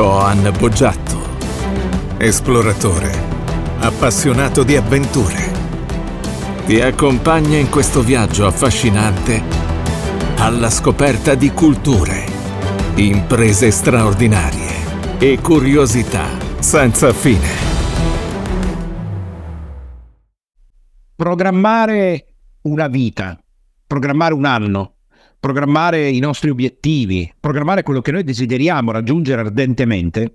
Coan Boggiatto, esploratore, appassionato di avventure. Ti accompagna in questo viaggio affascinante alla scoperta di culture, imprese straordinarie e curiosità senza fine. Programmare una vita, programmare un anno, programmare i nostri obiettivi, programmare quello che noi desideriamo raggiungere ardentemente,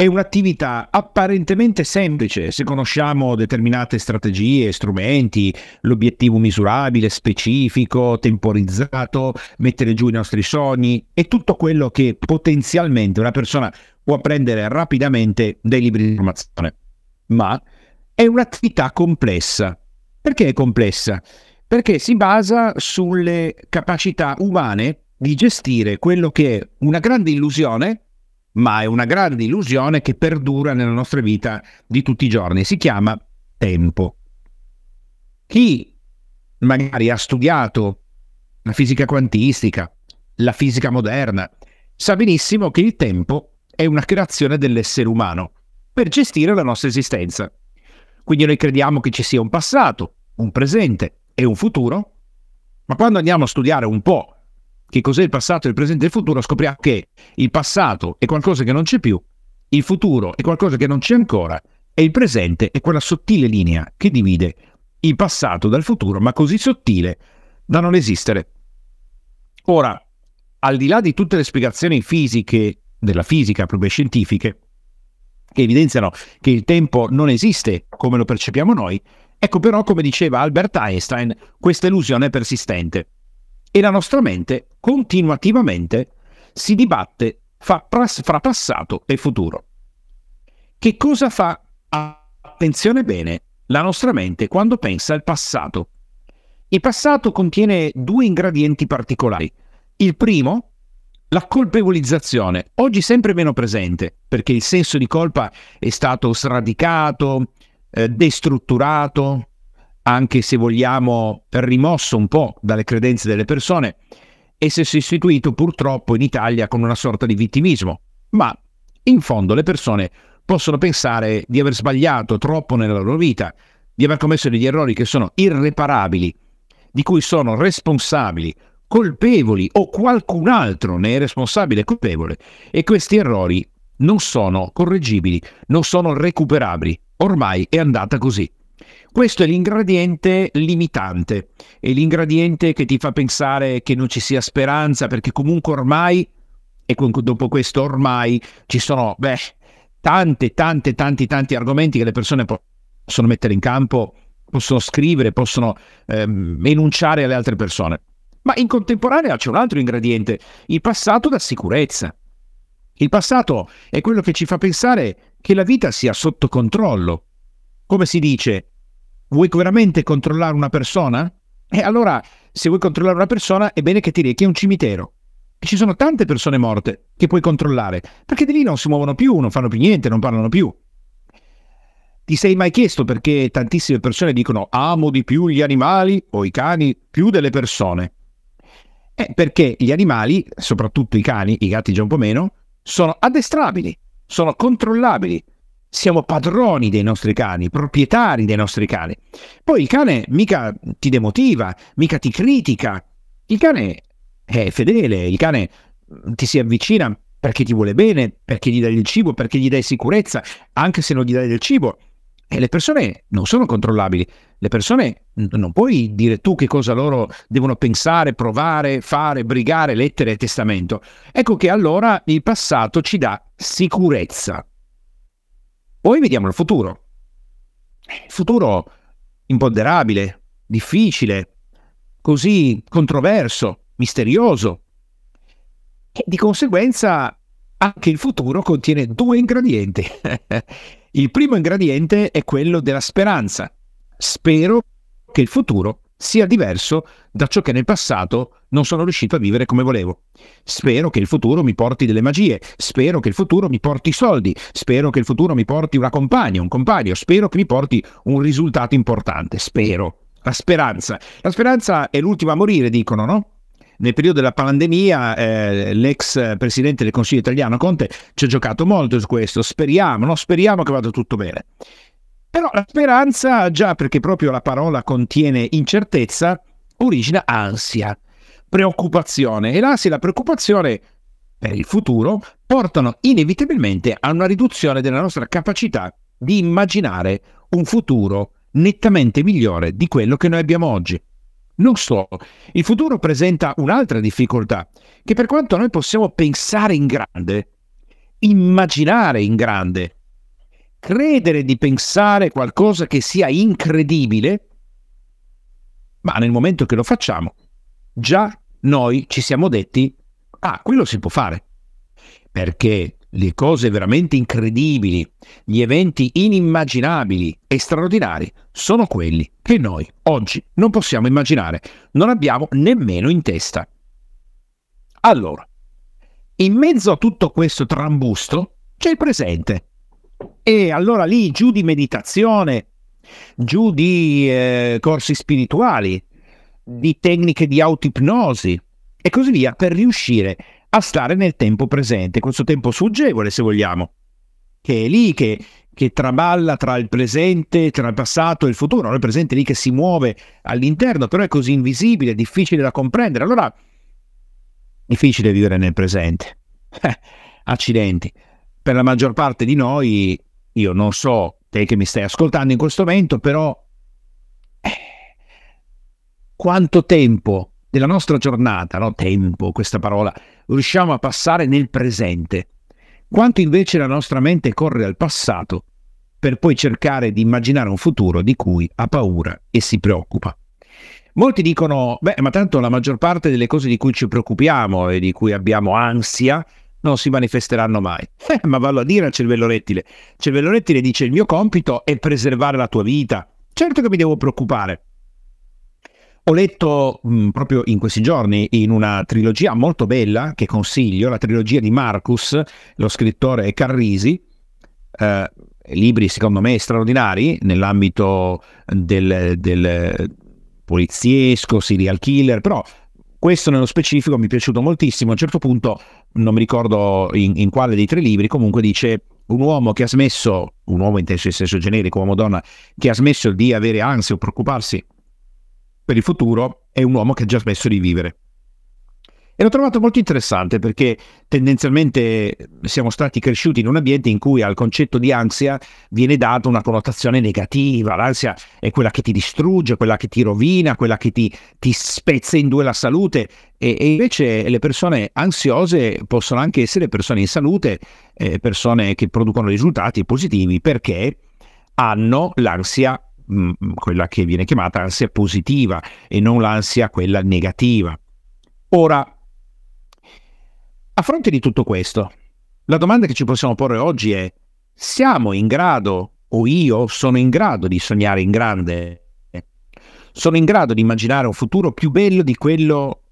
è un'attività apparentemente semplice se conosciamo determinate strategie, strumenti, l'obiettivo misurabile, specifico, temporizzato, mettere giù i nostri sogni e tutto quello che potenzialmente una persona può apprendere rapidamente dai libri di informazione. Ma è un'attività complessa. Perché è complessa? Perché si basa sulle capacità umane di gestire quello che è una grande illusione, ma è una grande illusione che perdura nella nostra vita di tutti i giorni. Si chiama tempo. Chi magari ha studiato la fisica quantistica, la fisica moderna, sa benissimo che il tempo è una creazione dell'essere umano per gestire la nostra esistenza. Quindi noi crediamo che ci sia un passato, un presente e un futuro, ma quando andiamo a studiare un po' che cos'è il passato, il presente e il futuro, scopriamo che il passato è qualcosa che non c'è più, il futuro è qualcosa che non c'è ancora e il presente è quella sottile linea che divide il passato dal futuro, ma così sottile da non esistere. Ora, al di là di tutte le spiegazioni fisiche della fisica, proprio scientifiche, che evidenziano che il tempo non esiste come lo percepiamo noi, Ecco però, come diceva Albert Einstein, questa illusione è persistente e la nostra mente continuativamente si dibatte fra, fra passato e futuro. Che cosa fa? Attenzione bene, la nostra mente quando pensa al passato. Il passato contiene due ingredienti particolari. Il primo, la colpevolizzazione, oggi sempre meno presente, perché il senso di colpa è stato sradicato, eh, destrutturato, anche se vogliamo rimosso un po' dalle credenze delle persone, e si è sostituito purtroppo in Italia con una sorta di vittimismo. Ma in fondo le persone possono pensare di aver sbagliato troppo nella loro vita, di aver commesso degli errori che sono irreparabili, di cui sono responsabili, colpevoli o qualcun altro ne è responsabile e colpevole, e questi errori non sono correggibili, non sono recuperabili ormai è andata così. Questo è l'ingrediente limitante, è l'ingrediente che ti fa pensare che non ci sia speranza, perché comunque ormai, e dopo questo ormai, ci sono, beh, tante, tante, tanti, tanti argomenti che le persone possono mettere in campo, possono scrivere, possono ehm, enunciare alle altre persone. Ma in contemporanea c'è un altro ingrediente, il passato da sicurezza. Il passato è quello che ci fa pensare che la vita sia sotto controllo. Come si dice, vuoi veramente controllare una persona? E allora, se vuoi controllare una persona, è bene che ti rechi a un cimitero. E ci sono tante persone morte che puoi controllare, perché di lì non si muovono più, non fanno più niente, non parlano più. Ti sei mai chiesto perché tantissime persone dicono amo di più gli animali o i cani più delle persone? È perché gli animali, soprattutto i cani, i gatti già un po' meno, sono addestrabili sono controllabili. Siamo padroni dei nostri cani, proprietari dei nostri cani. Poi il cane mica ti demotiva, mica ti critica. Il cane è fedele, il cane mm, ti si avvicina perché ti vuole bene, perché gli dai il cibo, perché gli dai sicurezza, anche se non gli dai del cibo. E le persone non sono controllabili. Le persone non puoi dire tu che cosa loro devono pensare, provare, fare, brigare, lettere e testamento. Ecco che allora il passato ci dà sicurezza. Poi vediamo il futuro. Il futuro imponderabile, difficile, così controverso, misterioso. E di conseguenza anche il futuro contiene due ingredienti. il primo ingrediente è quello della speranza. Spero che il futuro sia diverso da ciò che nel passato non sono riuscito a vivere come volevo. Spero che il futuro mi porti delle magie, spero che il futuro mi porti soldi, spero che il futuro mi porti una compagna, un compagno, spero che mi porti un risultato importante, spero. La speranza. La speranza è l'ultima a morire, dicono, no? Nel periodo della pandemia eh, l'ex presidente del Consiglio italiano Conte ci ha giocato molto su questo, speriamo, no? speriamo che vada tutto bene. Però la speranza, già perché proprio la parola contiene incertezza, origina ansia, preoccupazione e l'ansia e la preoccupazione per il futuro portano inevitabilmente a una riduzione della nostra capacità di immaginare un futuro nettamente migliore di quello che noi abbiamo oggi. Non solo, il futuro presenta un'altra difficoltà, che per quanto noi possiamo pensare in grande, immaginare in grande, credere di pensare qualcosa che sia incredibile, ma nel momento che lo facciamo, già noi ci siamo detti, ah, quello si può fare. Perché le cose veramente incredibili, gli eventi inimmaginabili e straordinari sono quelli che noi oggi non possiamo immaginare, non abbiamo nemmeno in testa. Allora, in mezzo a tutto questo trambusto c'è il presente. E allora lì giù di meditazione, giù di eh, corsi spirituali, di tecniche di autoipnosi e così via per riuscire a stare nel tempo presente, questo tempo sfuggevole se vogliamo, che è lì che, che traballa tra il presente, tra il passato e il futuro, non è presente lì che si muove all'interno, però è così invisibile, difficile da comprendere, allora difficile vivere nel presente. Eh, accidenti. Per la maggior parte di noi, io non so te che mi stai ascoltando in questo momento, però eh, quanto tempo della nostra giornata, no? tempo, questa parola, riusciamo a passare nel presente, quanto invece la nostra mente corre al passato per poi cercare di immaginare un futuro di cui ha paura e si preoccupa. Molti dicono, beh, ma tanto la maggior parte delle cose di cui ci preoccupiamo e di cui abbiamo ansia non si manifesteranno mai. Eh, ma vallo a dire al cervello rettile. Il cervello rettile dice il mio compito è preservare la tua vita. Certo che mi devo preoccupare, ho letto mh, mm, proprio in questi giorni in una trilogia molto bella che consiglio, la trilogia di Marcus, lo scrittore Carrisi, eh, libri secondo me straordinari nell'ambito del, del poliziesco, serial killer, però questo nello specifico mi è piaciuto moltissimo. A un certo punto, non mi ricordo in, in quale dei tre libri, comunque dice un uomo che ha smesso, un uomo in senso generico, uomo-donna, che ha smesso di avere ansia o preoccuparsi per il futuro è un uomo che ha già smesso di vivere. E l'ho trovato molto interessante perché tendenzialmente siamo stati cresciuti in un ambiente in cui al concetto di ansia viene data una connotazione negativa. L'ansia è quella che ti distrugge, quella che ti rovina, quella che ti, ti spezza in due la salute. E, e, invece le persone ansiose possono anche essere persone in salute, eh, persone che producono risultati positivi perché hanno l'ansia mh, mm, quella che viene chiamata ansia positiva e non l'ansia quella negativa. Ora, a fronte di tutto questo, la domanda che ci possiamo porre oggi è, siamo in grado, o io sono in grado di sognare in grande? Sono in grado di immaginare un futuro più bello di quello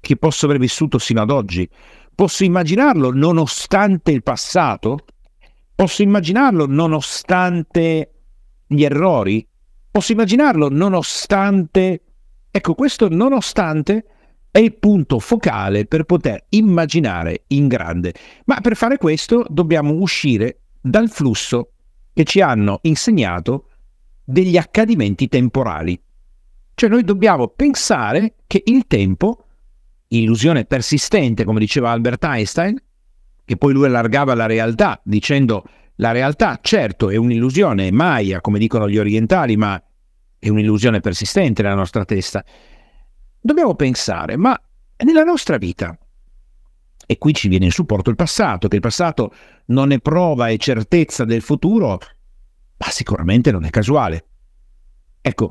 che posso aver vissuto sino ad oggi? Posso immaginarlo nonostante il passato? Posso immaginarlo nonostante gli errori? Posso immaginarlo nonostante, ecco questo nonostante è il punto focale per poter immaginare in grande, ma per fare questo dobbiamo uscire dal flusso che ci hanno insegnato degli accadimenti temporali. Cioè noi dobbiamo pensare che il tempo, illusione persistente, come diceva Albert Einstein, che poi lui allargava la realtà dicendo la realtà certo è un'illusione, è Maya, come dicono gli orientali, ma è un'illusione persistente nella nostra testa. Dobbiamo pensare, ma nella nostra vita, e qui ci viene in supporto il passato, che il passato non è prova e certezza del futuro, ma sicuramente non è casuale. Ecco,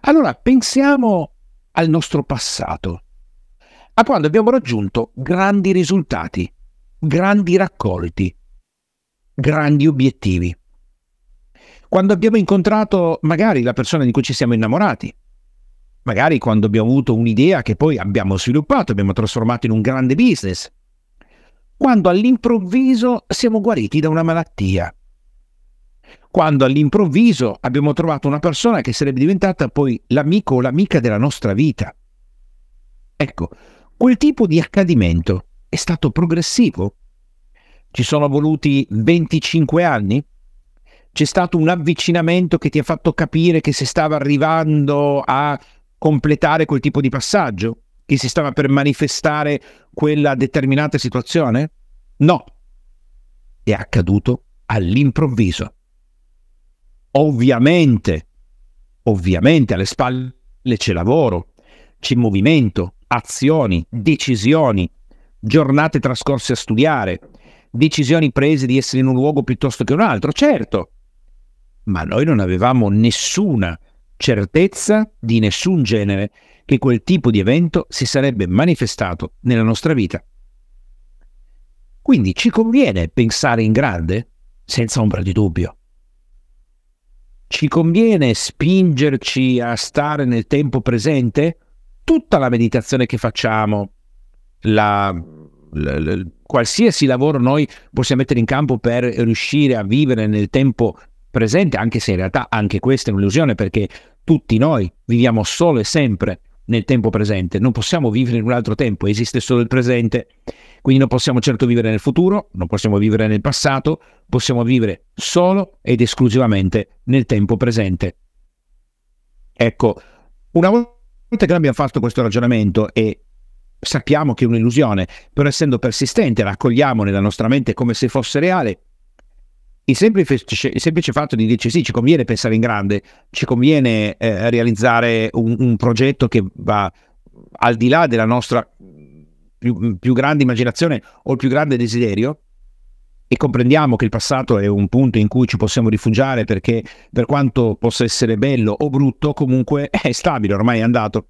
allora pensiamo al nostro passato, a quando abbiamo raggiunto grandi risultati, grandi raccolti, grandi obiettivi quando abbiamo incontrato magari la persona di cui ci siamo innamorati, magari quando abbiamo avuto un'idea che poi abbiamo sviluppato, abbiamo trasformato in un grande business, quando all'improvviso siamo guariti da una malattia, quando all'improvviso abbiamo trovato una persona che sarebbe diventata poi l'amico o l'amica della nostra vita. Ecco, Quel tipo di accadimento è stato progressivo. Ci sono voluti 25 anni? C'è stato un avvicinamento che ti ha fatto capire che si stava arrivando a completare quel tipo di passaggio? Che si stava per manifestare quella determinata situazione? No, è accaduto all'improvviso. Ovviamente, ovviamente alle spalle c'è lavoro, c'è movimento, azioni, decisioni, giornate trascorse a studiare, decisioni prese di essere in un luogo piuttosto che un altro, certo, ma noi non avevamo nessuna certezza di nessun genere che quel tipo di evento si sarebbe manifestato nella nostra vita. Quindi ci conviene pensare in grande? Senza ombra di dubbio. Ci conviene spingerci a stare nel tempo presente? Tutta la meditazione che facciamo, la, qualsiasi lavoro noi possiamo mettere in campo per riuscire a vivere nel tempo presente, anche se in realtà anche questa è un'illusione perché tutti noi viviamo solo e sempre nel tempo presente, non possiamo vivere in un altro tempo, esiste solo il presente, quindi non possiamo certo vivere nel futuro, non possiamo vivere nel passato, possiamo vivere solo ed esclusivamente nel tempo presente. Ecco, una volta che abbiamo fatto questo ragionamento e sappiamo che è un'illusione, però essendo persistente la accogliamo nella nostra mente come se fosse reale, il semplice, il semplice, fatto di dirci sì, ci conviene pensare in grande, ci conviene eh, realizzare un, un, progetto che va al di là della nostra più, più, grande immaginazione o il più grande desiderio e comprendiamo che il passato è un punto in cui ci possiamo rifugiare perché per quanto possa essere bello o brutto comunque è stabile, ormai è andato.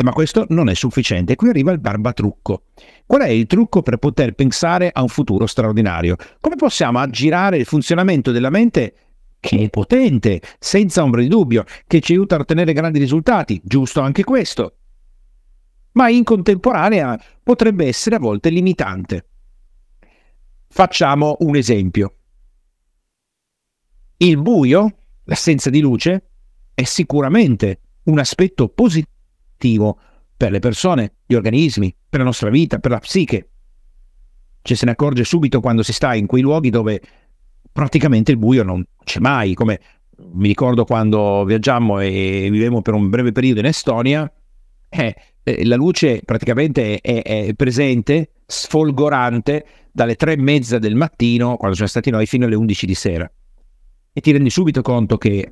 Eh, ma questo non è sufficiente. Qui arriva il barbatrucco. Qual è il trucco per poter pensare a un futuro straordinario? Come possiamo aggirare il funzionamento della mente che è potente, senza ombra di dubbio, che ci aiuta a ottenere grandi risultati, giusto anche questo, ma in contemporanea potrebbe essere a volte limitante. Facciamo un esempio. Il buio, l'assenza di luce, è sicuramente un aspetto positivo attivo per le persone, gli organismi, per la nostra vita, per la psiche. Ci se ne accorge subito quando si sta in quei luoghi dove praticamente il buio non c'è mai, come mi ricordo quando viaggiammo e vivemmo per un breve periodo in Estonia, eh, eh, la luce praticamente è, è, presente, sfolgorante, dalle tre e mezza del mattino, quando siamo stati noi, fino alle undici di sera. E ti rendi subito conto che eh,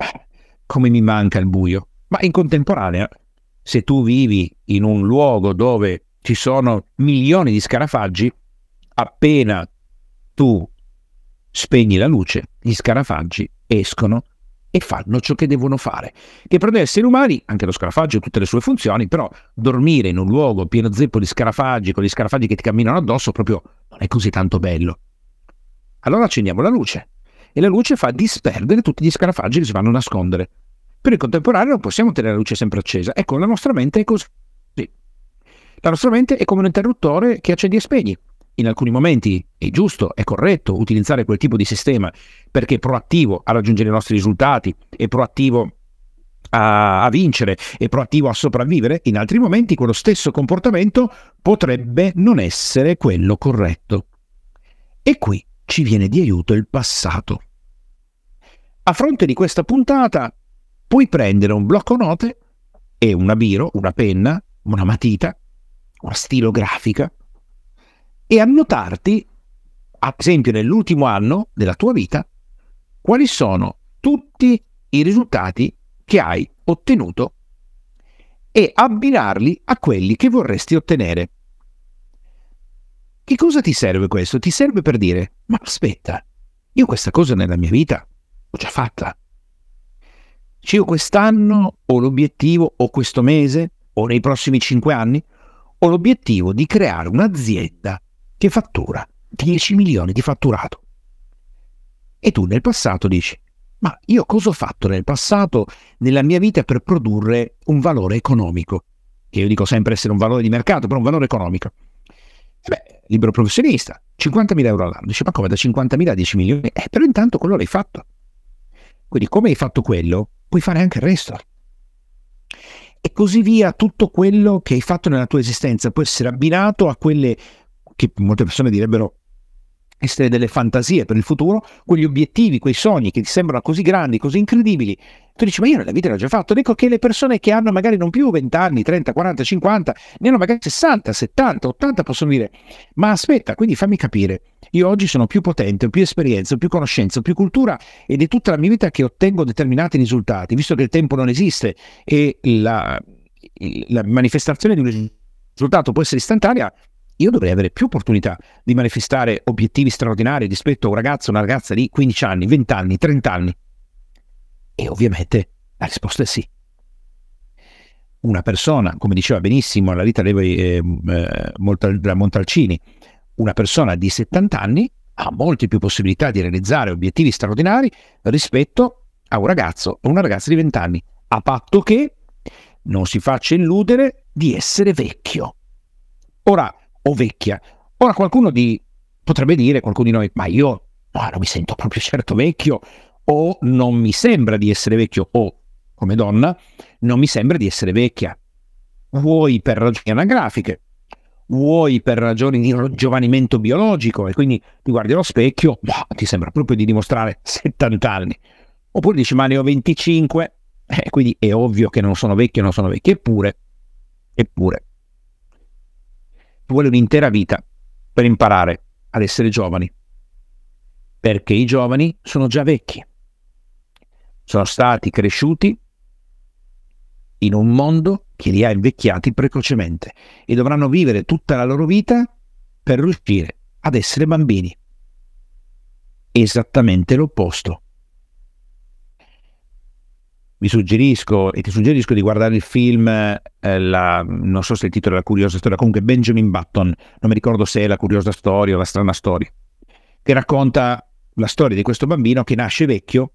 come mi manca il buio. Ma in contemporanea se tu vivi in un luogo dove ci sono milioni di scarafaggi, appena tu spegni la luce, gli scarafaggi escono e fanno ciò che devono fare. Che per noi esseri umani, anche lo scarafaggio ha tutte le sue funzioni, però dormire in un luogo pieno zeppo di scarafaggi, con gli scarafaggi che ti camminano addosso, proprio non è così tanto bello. Allora accendiamo la luce e la luce fa disperdere tutti gli scarafaggi che si vanno a nascondere. Per il contemporaneo non possiamo tenere la luce sempre accesa. Ecco, la nostra mente è così. La nostra mente è come un interruttore che accendi e spegni. In alcuni momenti è giusto, è corretto utilizzare quel tipo di sistema perché è proattivo a raggiungere i nostri risultati, è proattivo a, a, vincere, è proattivo a sopravvivere, in altri momenti quello stesso comportamento potrebbe non essere quello corretto. E qui ci viene di aiuto il passato. A fronte di questa puntata puoi prendere un blocco note e una biro, una penna, una matita, una stilografica e annotarti, ad esempio nell'ultimo anno della tua vita, quali sono tutti i risultati che hai ottenuto e abbinarli a quelli che vorresti ottenere. Che cosa ti serve questo? Ti serve per dire, ma aspetta, io questa cosa nella mia vita l'ho già fatta. Io quest'anno ho l'obiettivo, o questo mese, o nei prossimi cinque anni, ho l'obiettivo di creare un'azienda che fattura 10 milioni di fatturato. E tu nel passato dici, ma io cosa ho fatto nel passato nella mia vita per produrre un valore economico? Che io dico sempre essere un valore di mercato, però un valore economico. E beh, libero professionista, 50.000 euro all'anno. Dice, ma come da 50.000 a 10 milioni? Eh, però intanto quello l'hai fatto. Quindi come hai fatto quello, puoi fare anche il resto. e così via. Tutto quello che hai fatto nella tua esistenza può essere abbinato a quelle che molte persone direbbero essere delle fantasie per il futuro, quegli obiettivi, quei sogni che ti sembrano così grandi, così incredibili. Tu dici, ma io nella vita l'ho già fatto. Ecco che le persone che hanno magari non più 20 anni, 30, 40, 50, ne hanno magari 60, 70, 80, possono dire, ma aspetta, quindi fammi capire, io oggi sono più potente, ho più esperienza, ho più conoscenza, ho più cultura ed è tutta la mia vita che ottengo determinati risultati, visto che il tempo non esiste e la, la manifestazione di un risultato può essere istantanea, io dovrei avere più opportunità di manifestare obiettivi straordinari rispetto a un ragazzo o una ragazza di 15 anni, 20 anni, 30 anni. E ovviamente la risposta è sì. Una persona, come diceva benissimo la Rita Levi eh, eh, Montalcini, una persona di 70 anni ha molte più possibilità di realizzare obiettivi straordinari rispetto a un ragazzo o una ragazza di 20 anni, a patto che non si faccia illudere di essere vecchio. Ora, o vecchia. Ora qualcuno di, potrebbe dire, qualcuno di noi, ma io no, non mi sento proprio certo vecchio, o non mi sembra di essere vecchio, o come donna, non mi sembra di essere vecchia. Vuoi per ragioni anagrafiche, vuoi per ragioni di giovanimento biologico, e quindi ti guardi allo specchio, boh, ti sembra proprio di dimostrare 70 anni. Oppure dici, ma ne ho 25, eh, quindi è ovvio che non sono vecchio, non sono vecchio, eppure, eppure, vuole un'intera vita per imparare ad essere giovani, perché i giovani sono già vecchi, sono stati cresciuti in un mondo che li ha invecchiati precocemente e dovranno vivere tutta la loro vita per riuscire ad essere bambini. Esattamente l'opposto vi suggerisco e ti suggerisco di guardare il film, eh, la, non so se il titolo è La curiosa storia, comunque Benjamin Button, non mi ricordo se è La curiosa storia o La strana storia, che racconta la storia di questo bambino che nasce vecchio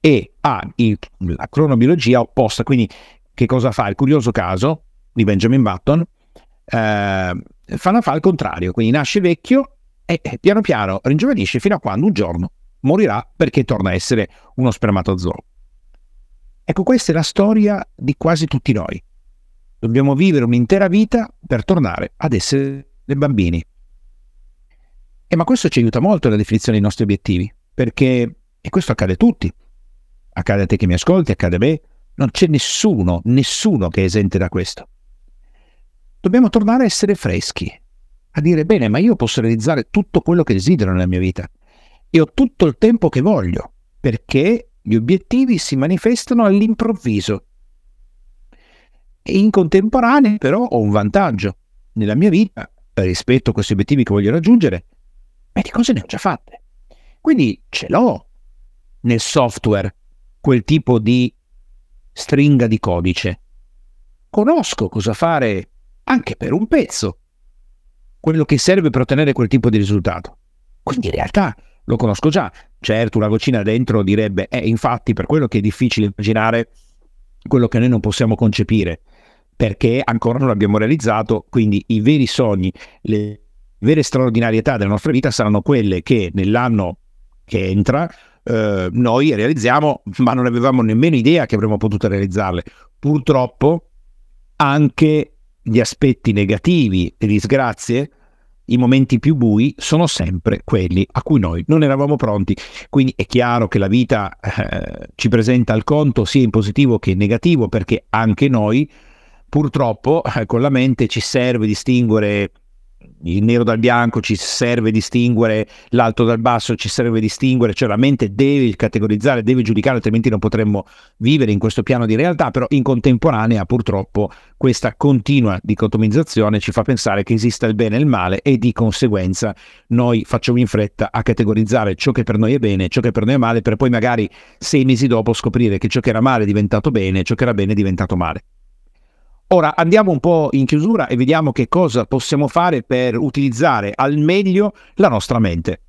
e ha il, la cronobiologia opposta, quindi che cosa fa? Il curioso caso di Benjamin Button eh, fa, fa il contrario, quindi nasce vecchio e piano piano ringiovanisce fino a quando un giorno morirà perché torna a essere uno spermatozoo. Ecco, questa è la storia di quasi tutti noi. Dobbiamo vivere un'intera vita per tornare ad essere dei bambini. E ma questo ci aiuta molto nella definizione dei nostri obiettivi, perché, e questo accade a tutti, accade a te che mi ascolti, accade a me, non c'è nessuno, nessuno che è esente da questo. Dobbiamo tornare a essere freschi, a dire bene, ma io posso realizzare tutto quello che desidero nella mia vita e ho tutto il tempo che voglio, perché gli obiettivi si manifestano all'improvviso. E in contemporanea però ho un vantaggio. Nella mia vita, rispetto a questi obiettivi che voglio raggiungere, ma di cose ne ho già fatte. Quindi ce l'ho nel software quel tipo di stringa di codice. Conosco cosa fare anche per un pezzo, quello che serve per ottenere quel tipo di risultato. Quindi in realtà lo conosco già. Certo, una vocina dentro direbbe, eh, infatti, per quello che è difficile immaginare quello che noi non possiamo concepire, perché ancora non l'abbiamo realizzato, quindi i veri sogni, le vere straordinarietà della nostra vita saranno quelle che nell'anno che entra eh, noi realizziamo, ma non avevamo nemmeno idea che avremmo potuto realizzarle. Purtroppo anche gli aspetti negativi e disgrazie i momenti più bui sono sempre quelli a cui noi non eravamo pronti. Quindi è chiaro che la vita eh, ci presenta il conto sia in positivo che in negativo, perché anche noi purtroppo eh, con la mente ci serve distinguere il nero dal bianco ci serve distinguere, l'alto dal basso ci serve distinguere, cioè la mente deve categorizzare, deve giudicare, altrimenti non potremmo vivere in questo piano di realtà, però in contemporanea purtroppo questa continua dicotomizzazione ci fa pensare che esista il bene e il male e di conseguenza noi facciamo in fretta a categorizzare ciò che per noi è bene, ciò che per noi è male, per poi magari sei mesi dopo scoprire che ciò che era male è diventato bene, ciò che era bene è diventato male. Ora andiamo un po' in chiusura e vediamo che cosa possiamo fare per utilizzare al meglio la nostra mente.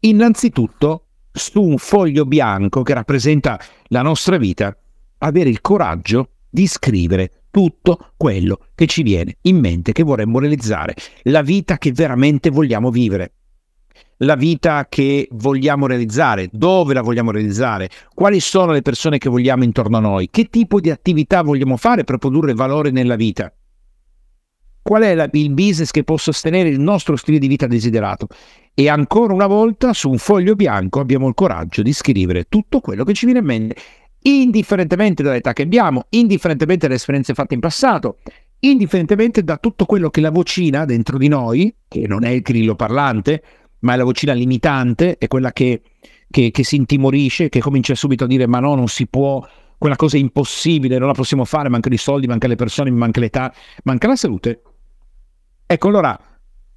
Innanzitutto, su un foglio bianco che rappresenta la nostra vita, avere il coraggio di scrivere tutto quello che ci viene in mente che vorremmo realizzare, la vita che veramente vogliamo vivere. La vita che vogliamo realizzare, dove la vogliamo realizzare, quali sono le persone che vogliamo intorno a noi, che tipo di attività vogliamo fare per produrre valore nella vita. Qual è la, il business che può sostenere il nostro stile di vita desiderato? E ancora una volta su un foglio bianco abbiamo il coraggio di scrivere tutto quello che ci viene in mente, indifferentemente dall'età che abbiamo, indifferentemente dalle esperienze fatte in passato, indifferentemente da tutto quello che la vocina dentro di noi, che non è il grillo parlante, ma è la vocina limitante, è quella che, che, che si intimorisce, che comincia subito a dire ma no, non si può, quella cosa è impossibile, non la possiamo fare, mancano i soldi, manca le persone, manca l'età, manca la salute. Ecco, allora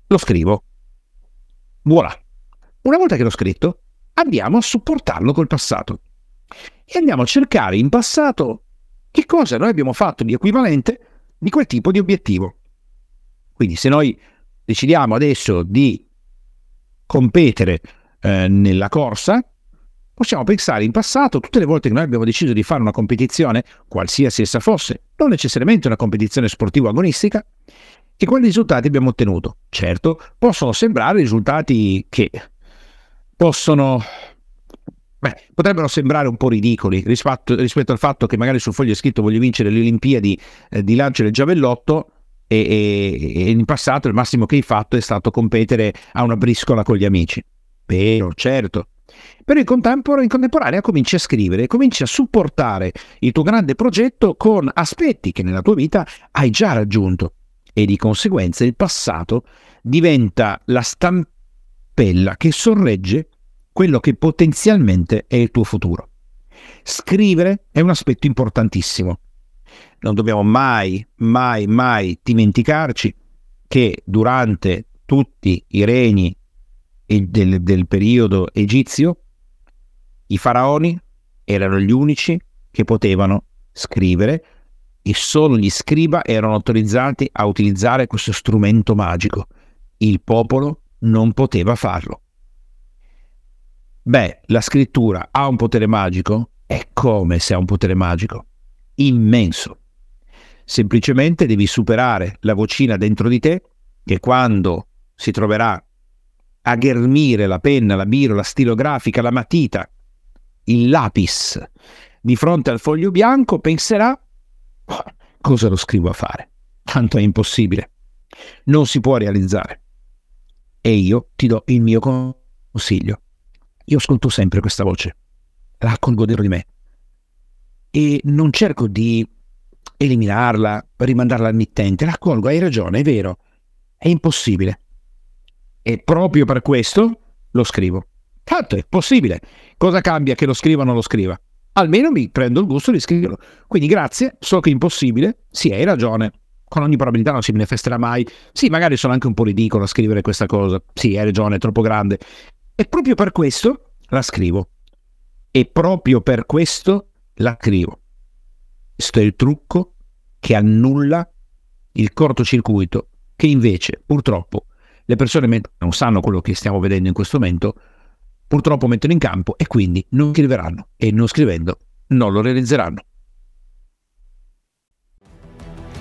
lo scrivo. Voilà. Una volta che l'ho scritto, andiamo a supportarlo col passato. E andiamo a cercare in passato che cosa noi abbiamo fatto di equivalente di quel tipo di obiettivo. Quindi se noi decidiamo adesso di competere eh, nella corsa, possiamo pensare in passato, tutte le volte che noi abbiamo deciso di fare una competizione, qualsiasi essa fosse, non necessariamente una competizione sportiva agonistica, e quali risultati abbiamo ottenuto. Certo, possono sembrare risultati che possono Beh, potrebbero sembrare un po' ridicoli rispetto, rispetto, al fatto che magari sul foglio è scritto voglio vincere le Olimpiadi eh, di lancio del giavellotto e, e, e, in passato il massimo che hai fatto è stato competere a una briscola con gli amici. Vero, certo. Però in, contempor- in contemporanea cominci a scrivere, cominci a supportare il tuo grande progetto con aspetti che nella tua vita hai già raggiunto e di conseguenza il passato diventa la stampella che sorregge quello che potenzialmente è il tuo futuro. Scrivere è un aspetto importantissimo non dobbiamo mai, mai, mai dimenticarci che durante tutti i regni del, del periodo egizio i faraoni erano gli unici che potevano scrivere e solo gli scriba erano autorizzati a utilizzare questo strumento magico. Il popolo non poteva farlo. Beh, la scrittura ha un potere magico? È come se ha un potere magico. Immenso. Semplicemente devi superare la vocina dentro di te che quando si troverà a ghermire la penna, la biro, la stilografica, la matita, il lapis di fronte al foglio bianco, penserà cosa lo scrivo a fare? Tanto è impossibile. Non si può realizzare. E io ti do il mio consiglio. Io ascolto sempre questa voce, la accolgo dentro di me e non cerco di eliminarla, rimandarla al mittente. Raccolgo, hai ragione, è vero, è impossibile. E proprio per questo lo scrivo. Tanto è possibile. Cosa cambia che lo scriva o non lo scriva? Almeno mi prendo il gusto di scriverlo. Quindi grazie, so che è impossibile. Sì, hai ragione. Con ogni probabilità non si manifesterà mai. Sì, magari sono anche un po' ridicolo a scrivere questa cosa. Sì, hai ragione, è troppo grande. E proprio per questo la scrivo. E proprio per questo la scrivo. Questo è il trucco che annulla il cortocircuito che invece purtroppo le persone non sanno quello che stiamo vedendo in questo momento, purtroppo mettono in campo e quindi non scriveranno e non scrivendo non lo realizzeranno.